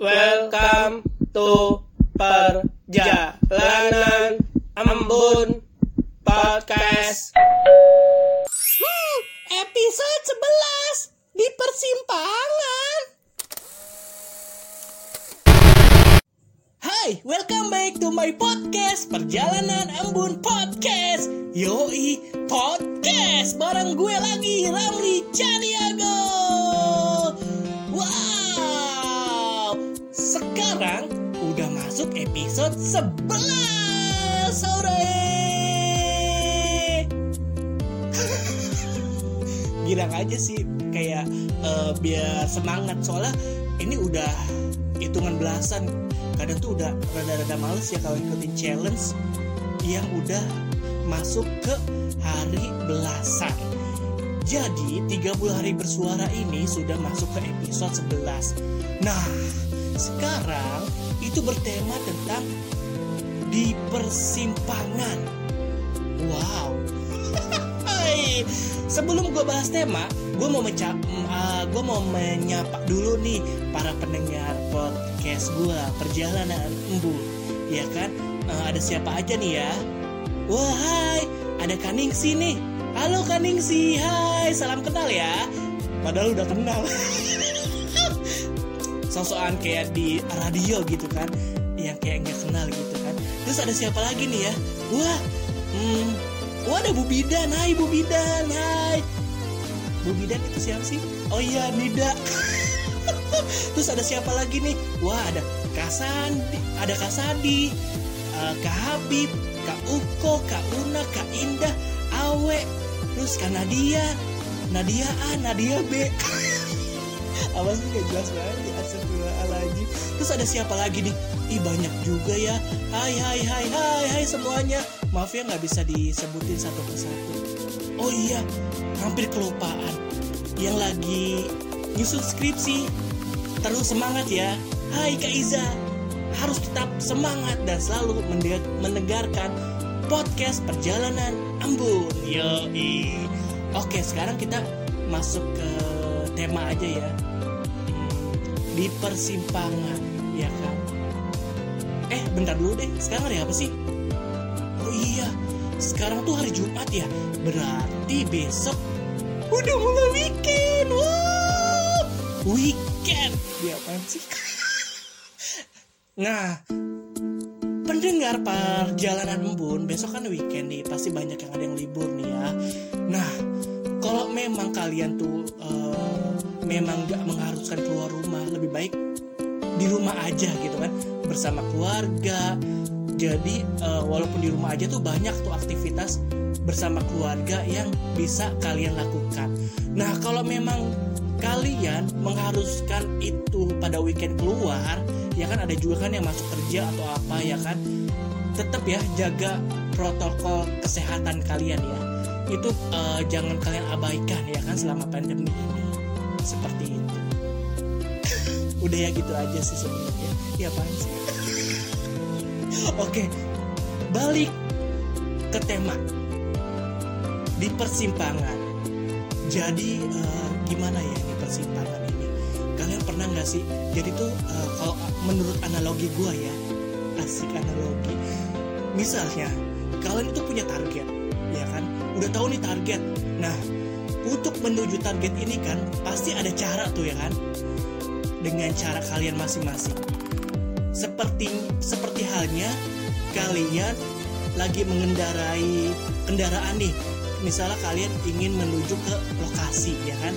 Welcome to Perjalanan Embun Podcast. Episode 11 di persimpangan. Hai, welcome back to my podcast Perjalanan Embun Podcast. Yoi, podcast bareng gue lagi Ramli Caniago. Wow, sekarang udah masuk episode 11 sore. girang aja sih kayak eh, biar semangat. Soalnya ini udah hitungan belasan. Kadang tuh udah rada-rada males ya kalau ikutin challenge yang udah masuk ke hari belasan jadi 30 hari bersuara ini sudah masuk ke episode 11 nah sekarang itu bertema tentang di persimpangan wow sebelum gue bahas tema, gue mau mencap, gue mau menyapa dulu nih para pendengar podcast gue perjalanan embu, ya kan? Eh, ada siapa aja nih ya? Wah, hai, ada Kaningsi nih. Halo Kaningsi, hai, salam kenal ya. Padahal udah kenal. Sosokan kayak di radio gitu kan, yang kayak nggak kenal gitu kan. Terus ada siapa lagi nih ya? Wah, hmm, Wah ada Bu Bidan, hai Bu Bidan, hai Bu Bidan itu siapa sih? Oh iya Nida Terus ada siapa lagi nih? Wah ada Kasandi, ada Kasadi, uh, Kak Habib, Kak Uko, Kak Una, Kak Indah, Awe, terus Kak Nadia, Nadia A, Nadia B. Apa sih gak jelas banget Astagfirullahaladzim. Terus ada siapa lagi nih? Ih banyak juga ya. Hai hai hai hai hai semuanya. Maaf ya nggak bisa disebutin satu persatu. Oh iya Hampir kelupaan. Yang lagi nyusun skripsi Terus semangat ya. Hai Kak Iza. Harus tetap semangat dan selalu mendengarkan Podcast Perjalanan Ambon Yoi. Oke sekarang kita masuk ke tema aja ya. Di persimpangan ya kan? Eh bentar dulu deh. Sekarang hari apa sih? Oh iya sekarang tuh hari Jumat ya. Berarti besok udah mulai weekend. Wow weekend. Ya apaan sih? Nah pendengar perjalanan embun besok kan weekend nih pasti banyak yang ada yang libur nih ya. Nah kalau memang kalian tuh uh, memang gak mengharuskan keluar rumah lebih baik di rumah aja gitu kan bersama keluarga. Jadi uh, walaupun di rumah aja tuh banyak tuh aktivitas bersama keluarga yang bisa kalian lakukan. Nah kalau memang kalian mengharuskan itu pada weekend keluar ya kan ada juga kan yang masuk kerja atau apa ya kan? Tetap ya jaga protokol kesehatan kalian ya. Itu uh, jangan kalian abaikan ya kan selama pandemi ini. Seperti itu. Udah ya gitu aja sih sebenarnya. Ya apaan sih? Oke balik ke tema. Di persimpangan. Jadi uh, gimana ya di persimpangan kalian pernah nggak sih? Jadi tuh uh, kalau menurut analogi gue ya asik analogi. Misalnya kalian itu punya target ya kan? Udah tahu nih target. Nah untuk menuju target ini kan pasti ada cara tuh ya kan? Dengan cara kalian masing-masing. Seperti seperti halnya kalian lagi mengendarai kendaraan nih. Misalnya kalian ingin menuju ke lokasi ya kan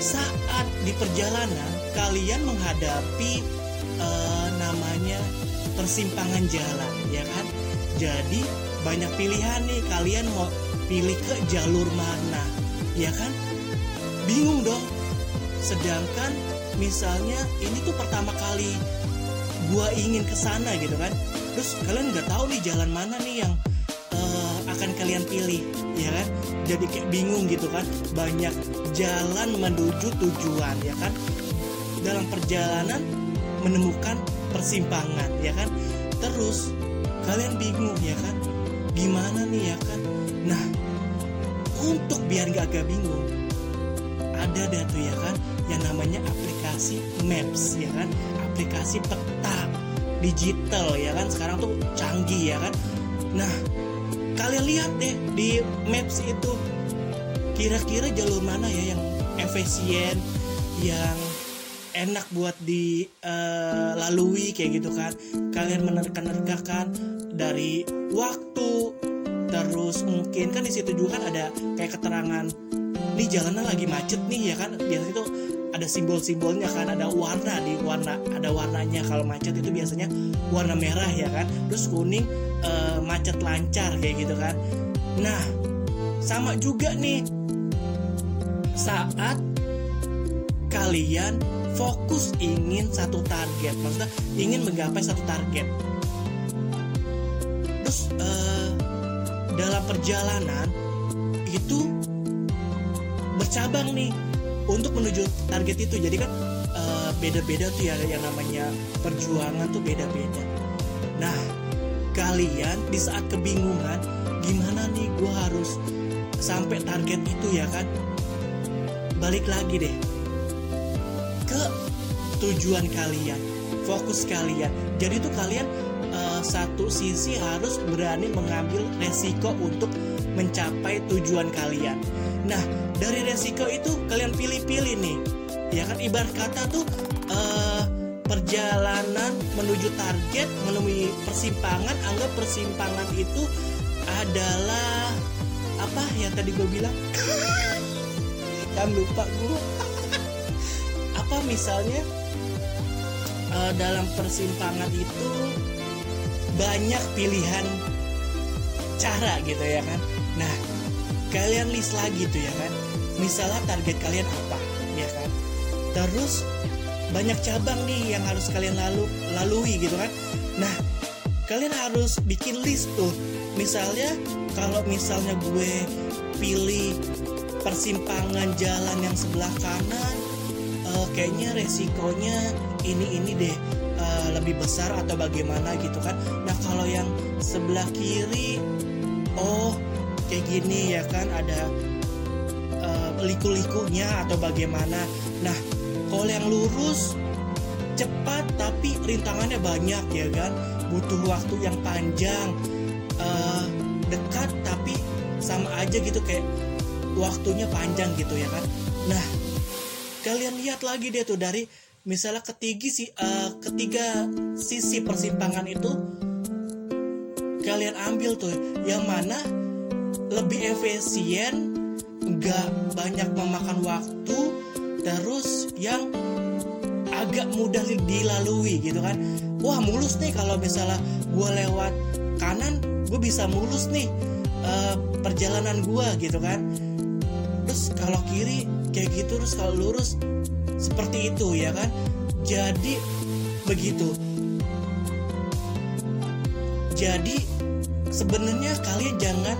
saat di perjalanan kalian menghadapi uh, namanya persimpangan jalan ya kan? Jadi banyak pilihan nih kalian mau pilih ke jalur mana ya kan? Bingung dong. Sedangkan misalnya ini tuh pertama kali gua ingin ke sana gitu kan. Terus kalian nggak tahu nih jalan mana nih yang uh, akan kalian pilih ya kan? Jadi kayak bingung gitu kan? Banyak jalan menuju tujuan ya kan? Dalam perjalanan menemukan persimpangan ya kan? Terus kalian bingung ya kan? Gimana nih ya kan? Nah untuk biar gak agak bingung ada dah tuh ya kan? Yang namanya aplikasi Maps ya kan? Aplikasi peta digital ya kan? Sekarang tuh canggih ya kan? Nah kalian lihat deh di Maps itu. Kira-kira jalur mana ya yang efisien yang enak buat dilalui kayak gitu kan? Kalian menerka-nerkakan dari waktu terus mungkin kan di situ juga kan ada kayak keterangan nih jalanan lagi macet nih ya kan? Biasanya itu ada simbol-simbolnya kan ada warna di warna ada warnanya kalau macet itu biasanya warna merah ya kan? Terus kuning eh, macet lancar kayak gitu kan. Nah sama juga nih. Saat kalian fokus ingin satu target maksudnya ingin menggapai satu target. Terus eh, dalam perjalanan itu bercabang nih untuk menuju target itu. Jadi kan eh, beda-beda tuh ya yang namanya perjuangan tuh beda-beda. Nah kalian di saat kebingungan gimana nih gue harus sampai target itu ya kan? Balik lagi deh ke tujuan kalian fokus kalian. Jadi tuh kalian eh, satu sisi harus berani mengambil resiko untuk mencapai tujuan kalian. Nah dari resiko itu kalian pilih-pilih nih. Ya kan ibarat kata tuh eh, perjalanan menuju target menemui persimpangan anggap persimpangan itu adalah apa yang tadi gue bilang? Kan lupa gue apa misalnya eh, dalam persimpangan itu banyak pilihan cara gitu ya kan? Nah kalian list lagi tuh ya kan? Misalnya target kalian apa ya kan? Terus banyak cabang nih yang harus kalian lalu lalui gitu kan. Nah kalian harus bikin list tuh. Misalnya kalau misalnya gue pilih persimpangan jalan yang sebelah kanan eh, kayaknya resikonya ini ini deh eh, lebih besar atau bagaimana gitu kan. Nah kalau yang sebelah kiri oh kayak gini ya kan ada eh, liku-likunya atau bagaimana. Nah kalau yang lurus cepat tapi rintangannya banyak ya kan? Butuh waktu yang panjang Eh, dekat tapi sama aja gitu kayak waktunya panjang gitu ya kan? Nah kalian lihat lagi deh tuh dari misalnya ketiga si eh, ketiga sisi persimpangan itu kalian ambil tuh yang mana lebih efisien nggak banyak memakan waktu terus yang agak mudah dilalui gitu kan. Wah mulus nih kalau misalnya gue lewat kanan gue bisa mulus nih eh, perjalanan gue gitu kan. Terus kalau kiri kayak gitu terus kalau lurus seperti itu ya kan. Jadi begitu. Jadi sebenarnya kalian jangan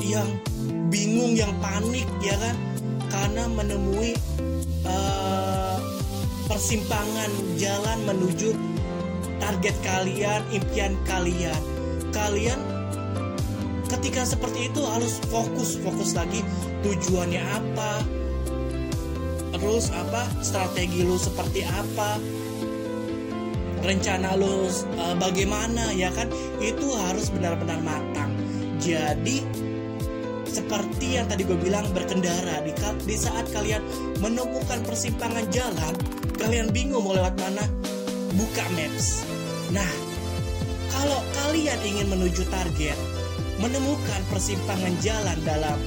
yang bingung yang panik ya kan karena menemui eh, persimpangan jalan menuju target kalian impian kalian. Kalian ketika seperti itu harus fokus fokus lagi tujuannya apa terus apa strategi lu seperti apa rencana lu uh, bagaimana ya kan? Itu harus benar-benar matang. Jadi seperti yang tadi gue bilang berkendara. Di, di saat kalian menemukan persimpangan jalan kalian bingung mau lewat mana buka maps. Nah kalau kalian ingin menuju target menemukan persimpangan jalan dalam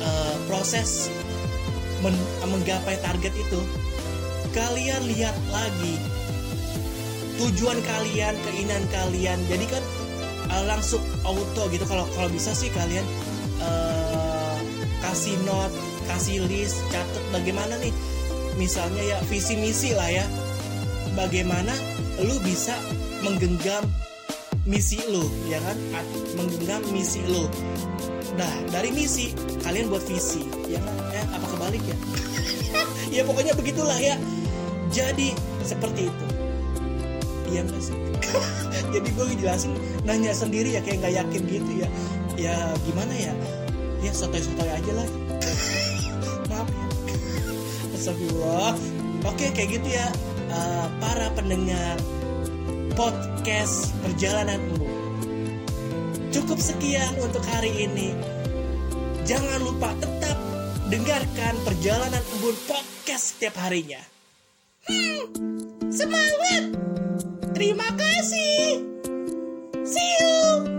uh, proses men- menggapai target itu kalian lihat lagi tujuan kalian keinginan kalian. Jadi kan uh, langsung auto gitu. Kalau kalau bisa sih kalian uh, kasih note kasih list catat bagaimana nih. Misalnya ya visi misi lah ya. Bagaimana lu bisa menggenggam misi lu ya kan? Menggenggam misi lu. Nah dari misi kalian buat visi ya kan? Ya apa kebalik ya? Ya pokoknya begitulah ya. Jadi seperti itu. Iya nggak sih? Jadi gue ngejelasin nanya sendiri ya kayak nggak yakin gitu ya. Ya gimana ya ya sotoy aja lah maaf ya Astagfirullah. Oke kayak gitu ya eh, para pendengar podcast perjalanan embun. Cukup sekian untuk hari ini. Jangan lupa tetap dengarkan perjalanan embun podcast setiap harinya. Hmm, semangat! Terima kasih. See you.